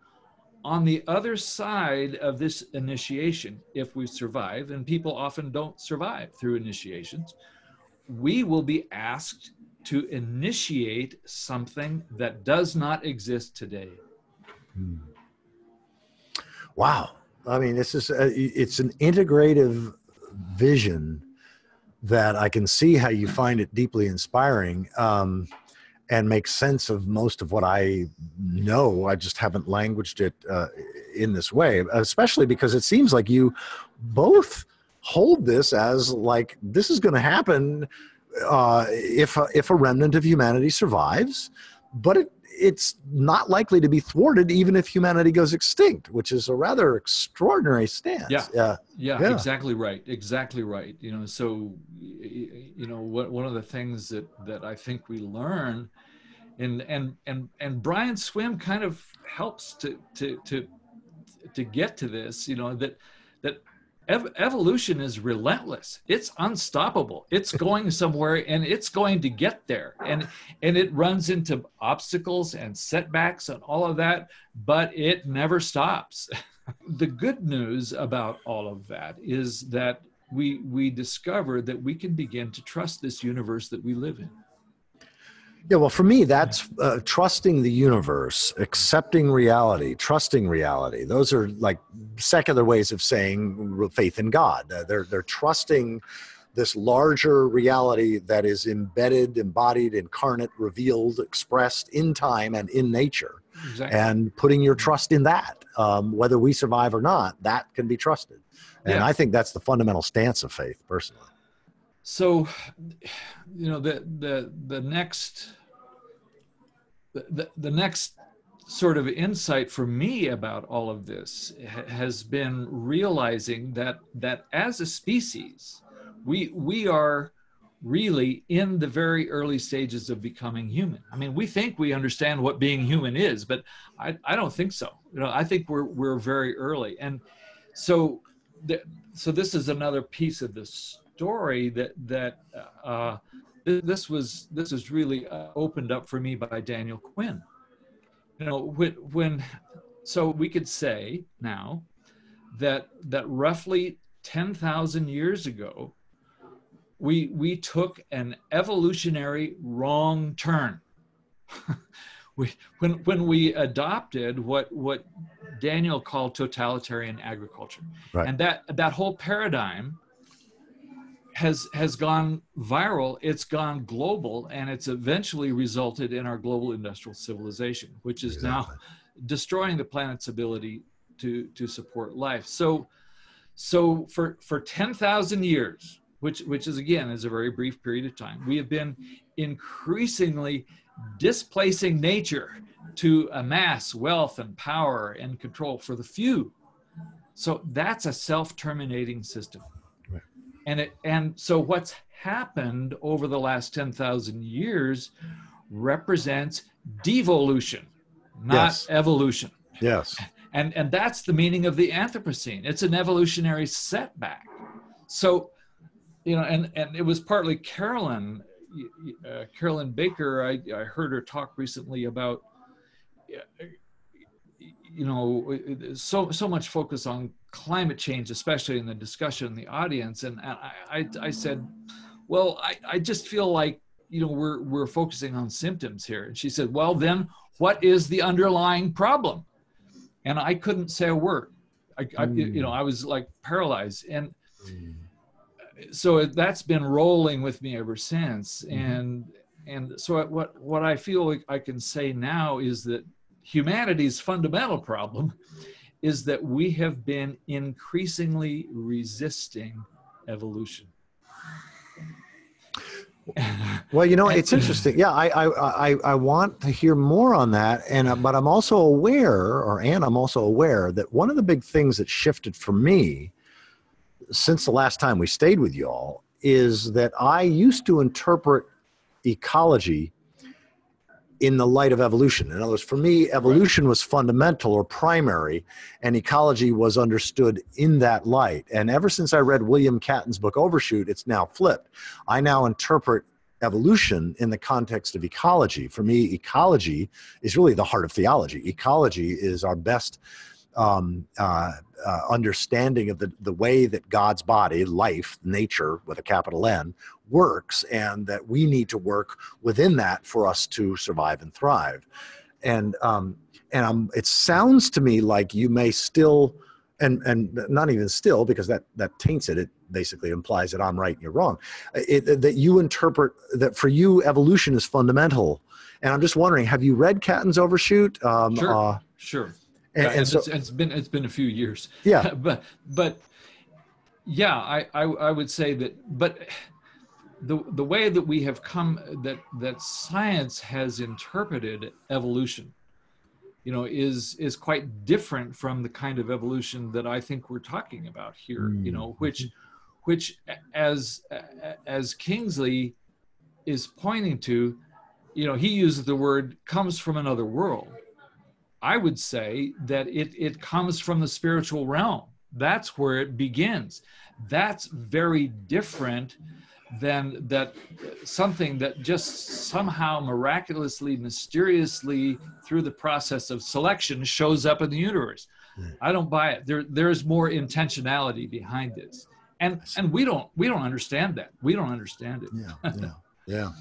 on the other side of this initiation, if we survive, and people often don't survive through initiations, we will be asked to initiate something that does not exist today. Hmm. Wow. I mean, this is, a, it's an integrative vision that I can see how you find it deeply inspiring. Um, and makes sense of most of what I know. I just haven't languaged it uh, in this way, especially because it seems like you both hold this as like this is going to happen uh, if a, if a remnant of humanity survives, but it, it's not likely to be thwarted even if humanity goes extinct, which is a rather extraordinary stance. Yeah, yeah, yeah, yeah. exactly right, exactly right. You know, so you know, what one of the things that that I think we learn, and and and and Brian Swimme kind of helps to to to to get to this. You know that that ev- evolution is relentless. It's unstoppable. It's going (laughs) somewhere and it's going to get there. And and it runs into obstacles and setbacks and all of that but it never stops. (laughs) The good news about all of that is that we we discover that we can begin to trust this universe that we live in yeah, well, for me, that's uh, trusting the universe, accepting reality, trusting reality. Those are like secular ways of saying faith in God. Uh, they're they're trusting this larger reality that is embedded, embodied, incarnate, revealed, expressed in time and in nature, exactly. and putting your trust in that. Um, whether we survive or not, that can be trusted. And yeah. I think that's the fundamental stance of faith, personally. So, you know, the the the next the, the next sort of insight for me about all of this has been realizing that that as a species we we are really in the very early stages of becoming human. I mean we think we understand what being human is but i, I don't think so. You know i think we're we're very early. And so so this is another piece of the story that that uh, this was this was really uh, opened up for me by Daniel Quinn. You know, when, when so we could say now that that roughly 10,000 years ago we we took an evolutionary wrong turn. (laughs) we when when we adopted what what Daniel called totalitarian agriculture. Right. And that that whole paradigm has has gone viral it's gone global and it's eventually resulted in our global industrial civilization which is exactly. now destroying the planet's ability to to support life. So so for for 10,000 years which which is again is a very brief period of time we have been increasingly displacing nature to amass wealth and power and control for the few. So that's a self-terminating system and it and so what's happened over the last 10,000 years represents devolution not yes. evolution. Yes. And and that's the meaning of the anthropocene. It's an evolutionary setback. So you know and and it was partly carolyn uh, carolyn baker. I, I heard her talk recently about you know so so much focus on climate change, especially in the discussion in the audience. And I, I, I said, well, I, I just feel like, you know, we're, we're focusing on symptoms here. And she said, well, then what is the underlying problem? And I couldn't say a word. I, I you know, I was like paralyzed. And so that's been rolling with me ever since. Mm-hmm. And, and so what, what I feel like I can say now is that humanity's fundamental problem is that we have been increasingly resisting evolution. well, you know, it's interesting. Yeah, I, I, I, I want to hear more on that, and uh, but I'm also aware, or and I'm also aware that one of the big things that shifted for me since the last time we stayed with y'all is that I used to interpret ecology in the light of evolution. In other words, for me, evolution was fundamental or primary, and ecology was understood in that light. And ever since I read William Catton's book Overshoot, it's now flipped. I now interpret evolution in the context of ecology. For me, ecology is really the heart of theology. Ecology is our best um, uh, uh, understanding of the, the way that God's body, life, nature with a capital N, works, and that we need to work within that for us to survive and thrive. And um, and um, it sounds to me like you may still, and and not even still, because that that taints it. It basically implies that I'm right and you're wrong. It, that you interpret that for you evolution is fundamental. And I'm just wondering, have you read Catton's Overshoot? Um, sure. Uh, sure and, and so, it's, it's been it's been a few years. Yeah, (laughs) but but yeah, I, I I would say that, but the the way that we have come that that science has interpreted evolution you know is is quite different from the kind of evolution that i think we're talking about here mm. you know which which as as kingsley is pointing to you know he uses the word comes from another world I would say that it, it comes from the spiritual realm. That's where it begins. That's very different than that something that just somehow miraculously, mysteriously, through the process of selection, shows up in the universe. Hmm. I don't buy it. There, there's more intentionality behind this, and and we don't we don't understand that. We don't understand it. Yeah, yeah. (laughs) Yeah.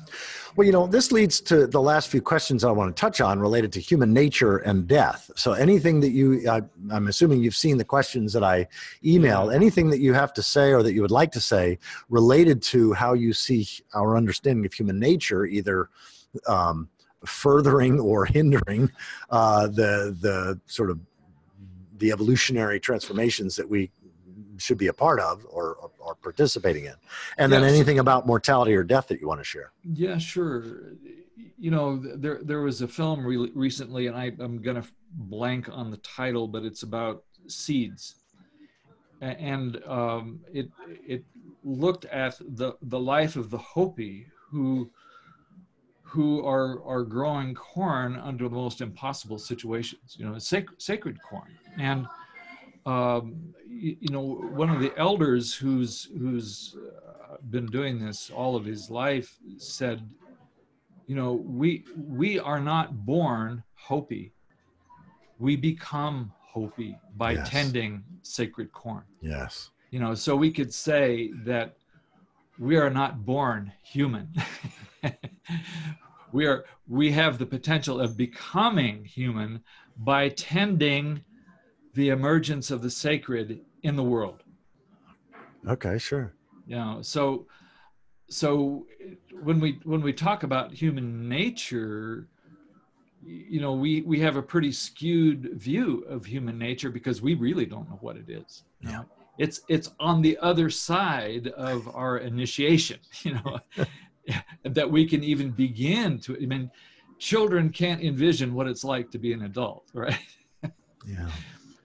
Well, you know, this leads to the last few questions I want to touch on related to human nature and death. So, anything that you, I, am assuming you've seen the questions that I emailed, anything that you have to say or that you would like to say related to how you see our understanding of human nature, either um, furthering or hindering uh, the, the sort of the evolutionary transformations that we should be a part of or, or participating in. And yes. then anything about mortality or death that you want to share. Yeah, sure. You know, there there was a film re- recently, and I, I'm going to blank on the title, but it's about seeds, and um, it it looked at the the life of the Hopi who who are are growing corn under the most impossible situations. You know, sacred sacred corn, and um, you, know, one of the elders who's who's uh, been doing this all of his life said, you know, we we are not born Hopi. We become Hopi by yes. tending sacred corn. Yes. You know, so we could say that we are not born human. (laughs) we are we have the potential of becoming human by tending the emergence of the sacred in the world. Okay, sure. You know, so so when we when we talk about human nature, you know, we we have a pretty skewed view of human nature because we really don't know what it is. Yeah. It's it's on the other side of our initiation, (laughs) you know, (laughs) that we can even begin to I mean children can't envision what it's like to be an adult, right? Yeah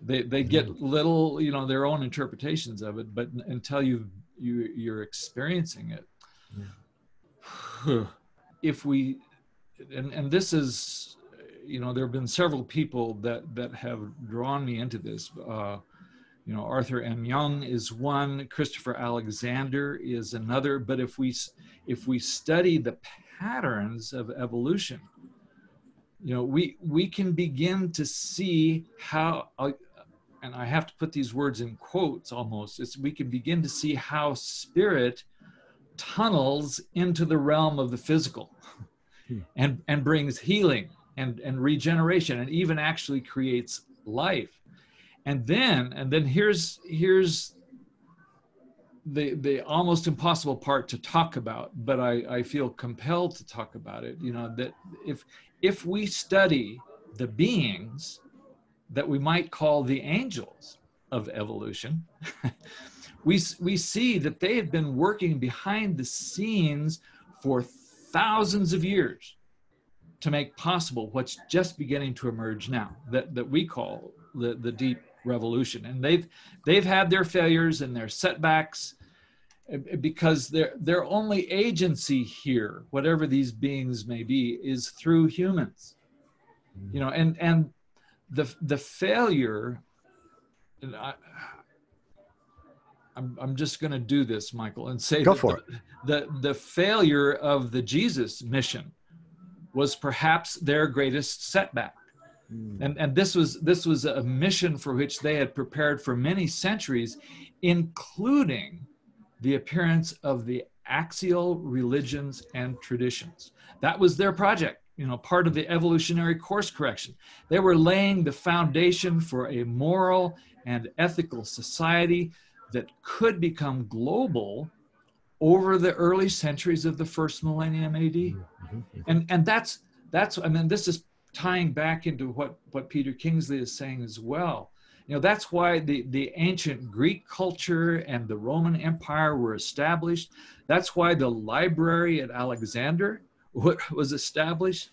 they they get mm-hmm. little you know their own interpretations of it but until you you you're experiencing it yeah. (sighs) if we and and this is you know there have been several people that that have drawn me into this uh, you know arthur m young is one christopher alexander is another but if we if we study the patterns of evolution you know we we can begin to see how uh, and I have to put these words in quotes almost, is we can begin to see how spirit tunnels into the realm of the physical hmm. and, and brings healing and, and regeneration and even actually creates life. And then, and then here's here's the the almost impossible part to talk about, but I, I feel compelled to talk about it. You know, that if if we study the beings that we might call the angels of evolution, (laughs) we, we see that they have been working behind the scenes for thousands of years to make possible what's just beginning to emerge now that, that we call the, the deep revolution. And they've, they've had their failures and their setbacks eh, eh, because their their only agency here, whatever these beings may be, is through humans. You know, and and the the failure. I, I'm, I'm just going to do this, Michael, and say Go for the, it. the the failure of the Jesus mission was perhaps their greatest setback. Mm. And, and this was this was a mission for which they had prepared for many centuries, including the appearance of the axial religions and traditions. That was their project, you know, part of the evolutionary course correction. They were laying the foundation for a moral and ethical society that could become global over the early centuries of the first millennium AD. Mm-hmm. And and that's that's I mean this is tying back into what what Peter Kingsley is saying as well. You know, that's why the, the ancient Greek culture and the Roman Empire were established. That's why the library at Alexander was established.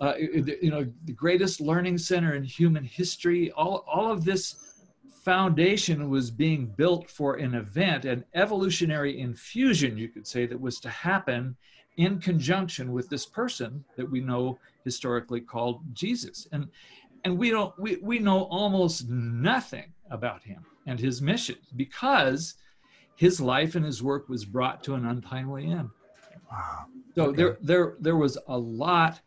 Uh, you know, the greatest learning center in human history. All, all of this foundation was being built for an event, an evolutionary infusion, you could say, that was to happen in conjunction with this person that we know historically called Jesus. And and we don't we, we know almost nothing about him and his mission because his life and his work was brought to an untimely end wow. so okay. there there there was a lot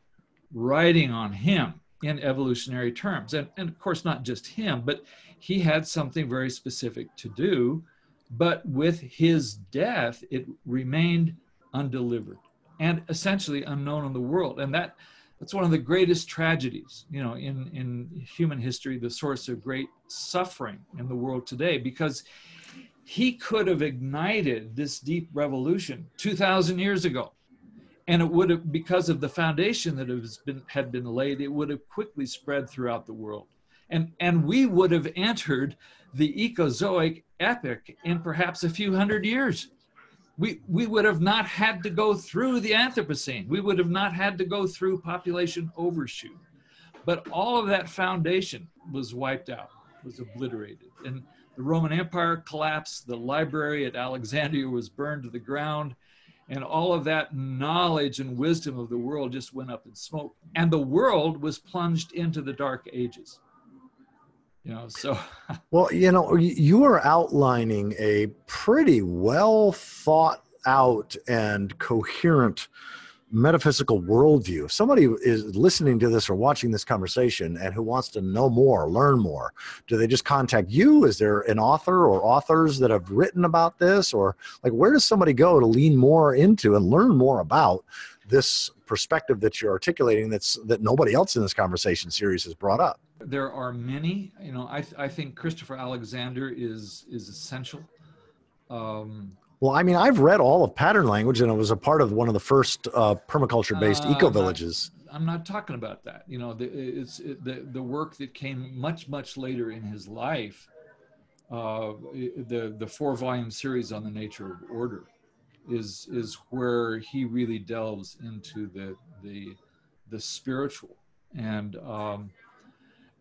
writing on him in evolutionary terms and, and of course not just him but he had something very specific to do but with his death it remained undelivered and essentially unknown in the world and that that's one of the greatest tragedies, you know, in, in human history, the source of great suffering in the world today, because he could have ignited this deep revolution 2,000 years ago. And it would have, because of the foundation that has been, had been laid, it would have quickly spread throughout the world. And, and we would have entered the Ecozoic epoch in perhaps a few hundred years we, we would have not had to go through the Anthropocene. We would have not had to go through population overshoot. But all of that foundation was wiped out, was obliterated. And the Roman Empire collapsed, the library at Alexandria was burned to the ground, and all of that knowledge and wisdom of the world just went up in smoke. And the world was plunged into the dark ages you know so (laughs) well you know you are outlining a pretty well thought out and coherent metaphysical worldview if somebody is listening to this or watching this conversation and who wants to know more learn more do they just contact you is there an author or authors that have written about this or like where does somebody go to lean more into and learn more about this perspective that you're articulating that's that nobody else in this conversation series has brought up there are many. You know, I, I think Christopher Alexander is is essential. Um, well, I mean, I've read all of Pattern Language, and it was a part of one of the first uh, permaculture-based uh, eco villages. I'm, not, talking about that. You know, the, it's it, the the work that came much much later in his life. Uh, the the four volume series on the nature of order is is where he really delves into the the the spiritual and um,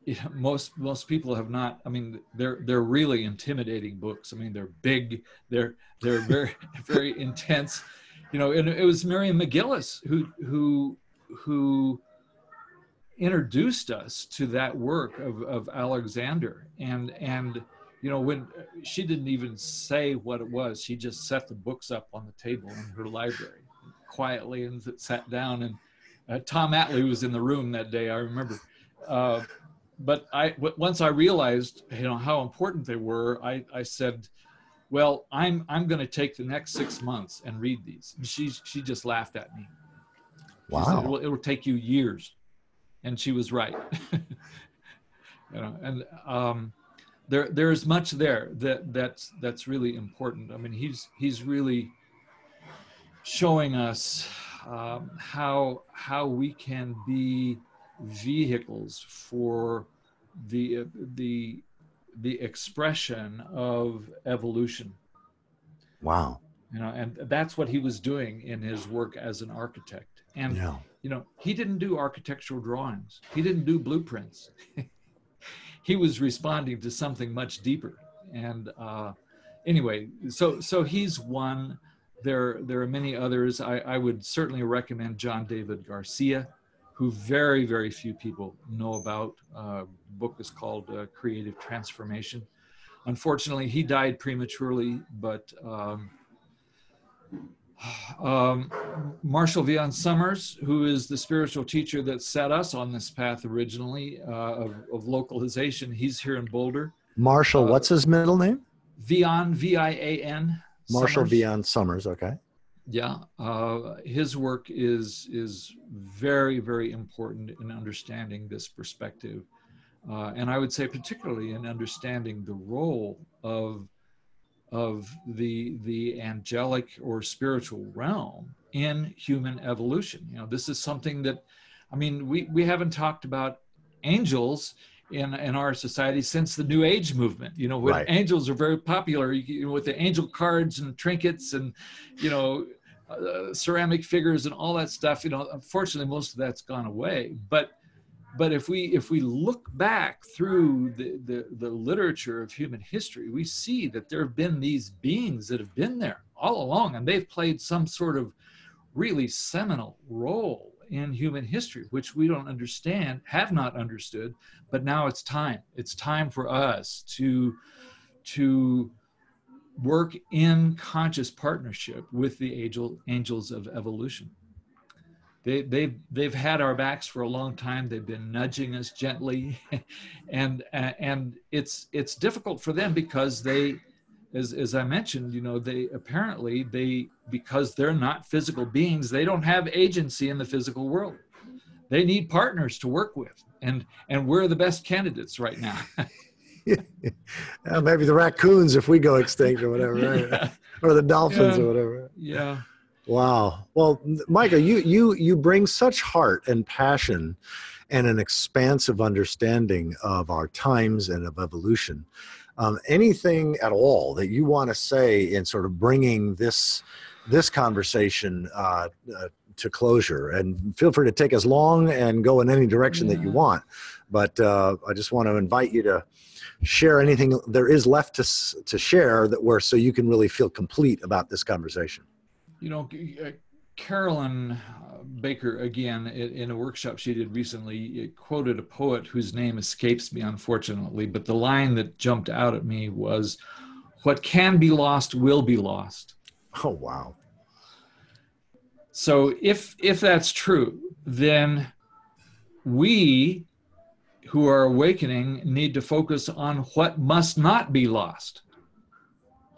yeah, most most people have not. I mean, they're they're really intimidating books. I mean, they're big. They're they're (laughs) very very intense. You know, and it was Miriam MacGillis who who who introduced us to that work of, of Alexander and and you know when she didn't even say what it was she just set the books up on the table in her library quietly and sat down and uh, Tom Atlee was in the room that day I remember uh, but I once I realized you know how important they were, I, I said, well, I'm I'm going to take the next six months and read these. And she she just laughed at me. Wow. Said, well, it will take you years, and she was right. (laughs) you know, and um, there there's much there that that's that's really important. I mean, he's he's really showing us um, how how we can be vehicles for the the the expression of evolution. Wow. You know and that's what he was doing in his work as an architect. And yeah. you know he didn't do architectural drawings. He didn't do blueprints. (laughs) He was responding to something much deeper. And uh, anyway, so so he's one. There there are many others. I, I would certainly recommend John David Garcia, who very very few people know about. Uh, book is called uh, Creative Transformation. Unfortunately, he died prematurely, but. Um, (sighs) um, Marshall Vian Summers, who is the spiritual teacher that set us on this path originally uh, of, of, localization, he's here in Boulder. Marshall, uh, what's his middle name? Vian, V I A N. Marshall. Vian Summers, okay. Yeah, uh, his work is is very very important in understanding this perspective, uh, and I would say particularly in understanding the role of of the the angelic or spiritual realm in human evolution. You know, this is something that, I mean, we we haven't talked about angels in in our society since the New Age movement. You know, when right. angels are very popular you know, with the angel cards and trinkets and you know. Uh, ceramic figures and all that stuff you know unfortunately most of that's gone away. But but if we if we look back through the, the, the literature of human history we see that there have been these beings that have been there all along and they've played some sort of really seminal role in human history which we don't understand have not understood but now it's time. It's time for us to to work in conscious partnership with the angel, angels of evolution they, they've they've had our backs for a long time. They've been nudging us gently, (laughs) and uh, and it's it's difficult for them because they, as as I mentioned, you know, they apparently they because they're not physical beings, they don't have agency in the physical world. They need partners to work with, and and we're the best candidates right now. (laughs) (laughs) well, maybe the raccoons if we go extinct or whatever, (laughs) right? yeah. or the dolphins yeah. or whatever. Yeah. Wow. Well, Michael, you you you bring such heart and passion and an expansive understanding of our times and of evolution. Um, anything at all that you want to say in sort of bringing this this conversation uh, uh, to closure? And feel free to take as long and go in any direction yeah. that you want. But uh, I just want to invite you to share anything there is left to to share that where so you can really feel complete about this conversation you know, uh, Carolyn uh, Baker, again, in a workshop she did recently, quoted a poet whose name escapes me, unfortunately, but the line that jumped out at me was, What can be lost will be lost. Oh, wow. So if if that's true, then we who are awakening need to focus on what must not be lost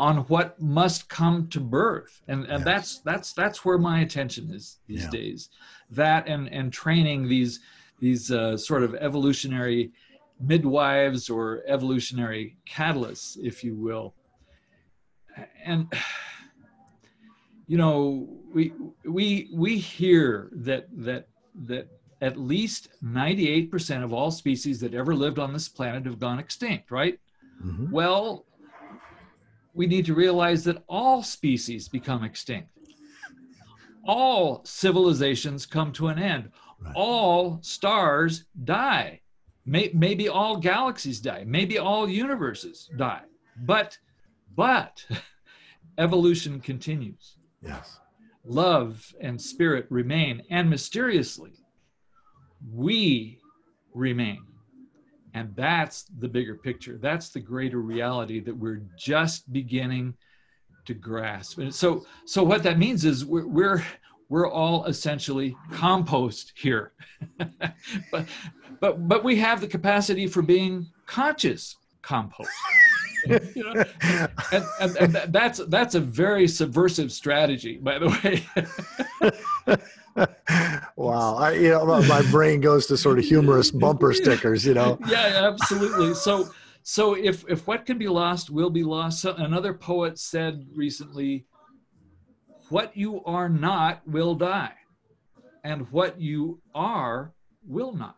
on what must come to birth and, and yes. that's that's that's where my attention is these yeah. days that and and training these these uh, sort of evolutionary midwives or evolutionary catalysts if you will and you know we we we hear that that that at least 98% of all species that ever lived on this planet have gone extinct right mm-hmm. well we need to realize that all species become extinct. All civilizations come to an end. Right. All stars die. May, maybe all galaxies die. Maybe all universes die. But, but (laughs) evolution continues. Yes. Love and spirit remain, and mysteriously, we remain. And that's the bigger picture. That's the greater reality that we're just beginning to grasp. And so, so what that means is we're, we're, we're all essentially compost here. (laughs) but, but, but we have the capacity for being conscious compost. (laughs) you know? and, and, and, that's that's a very subversive strategy, by the way. (laughs) wow, I, you know, my brain goes to sort of humorous bumper stickers, you know. (laughs) Yeah, absolutely. So, so if if what can be lost will be lost. So another poet said recently, "What you are not will die, and what you are will not."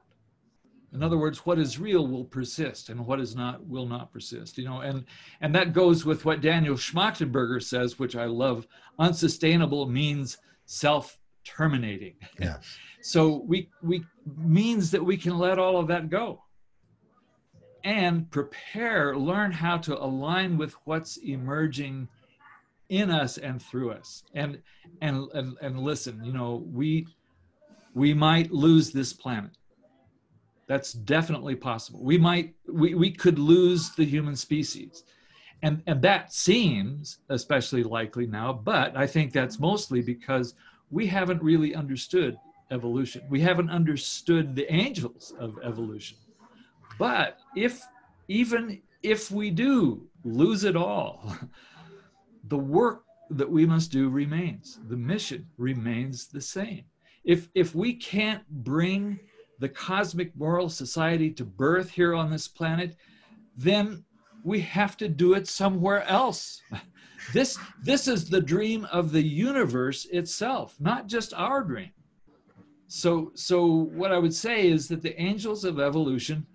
In other words, what is real will persist, and what is not will not persist. You know, and and that goes with what Daniel Schmachtenberger says, which I love. Unsustainable means self terminating. Yes. (laughs) so we we means that we can let all of that go. and prepare, learn how to align with what's emerging in us and through us. And and and, and listen, you know, we we might lose this planet. That's definitely possible. We might we, we could lose the human species. And and that seems especially likely now, but I think that's mostly because we haven't really understood evolution. We haven't understood the angels of evolution. But if even if we do lose it all, (laughs) the work that we must do remains. The mission remains the same. If if we can't bring the cosmic moral society to birth here on this planet, then we have to do it somewhere else. (laughs) This this is the dream of the universe itself, not just our dream. So so what I would say is that the angels of evolution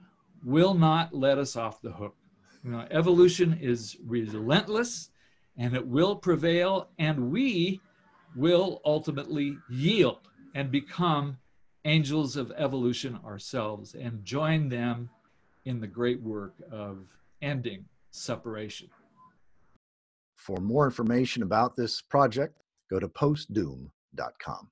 will not let us off the hook. You know, evolution is relentless and it will prevail, and we will ultimately yield and become angels of evolution ourselves and join them in the great work of ending separation. For more information about this project, go to postdoom.com.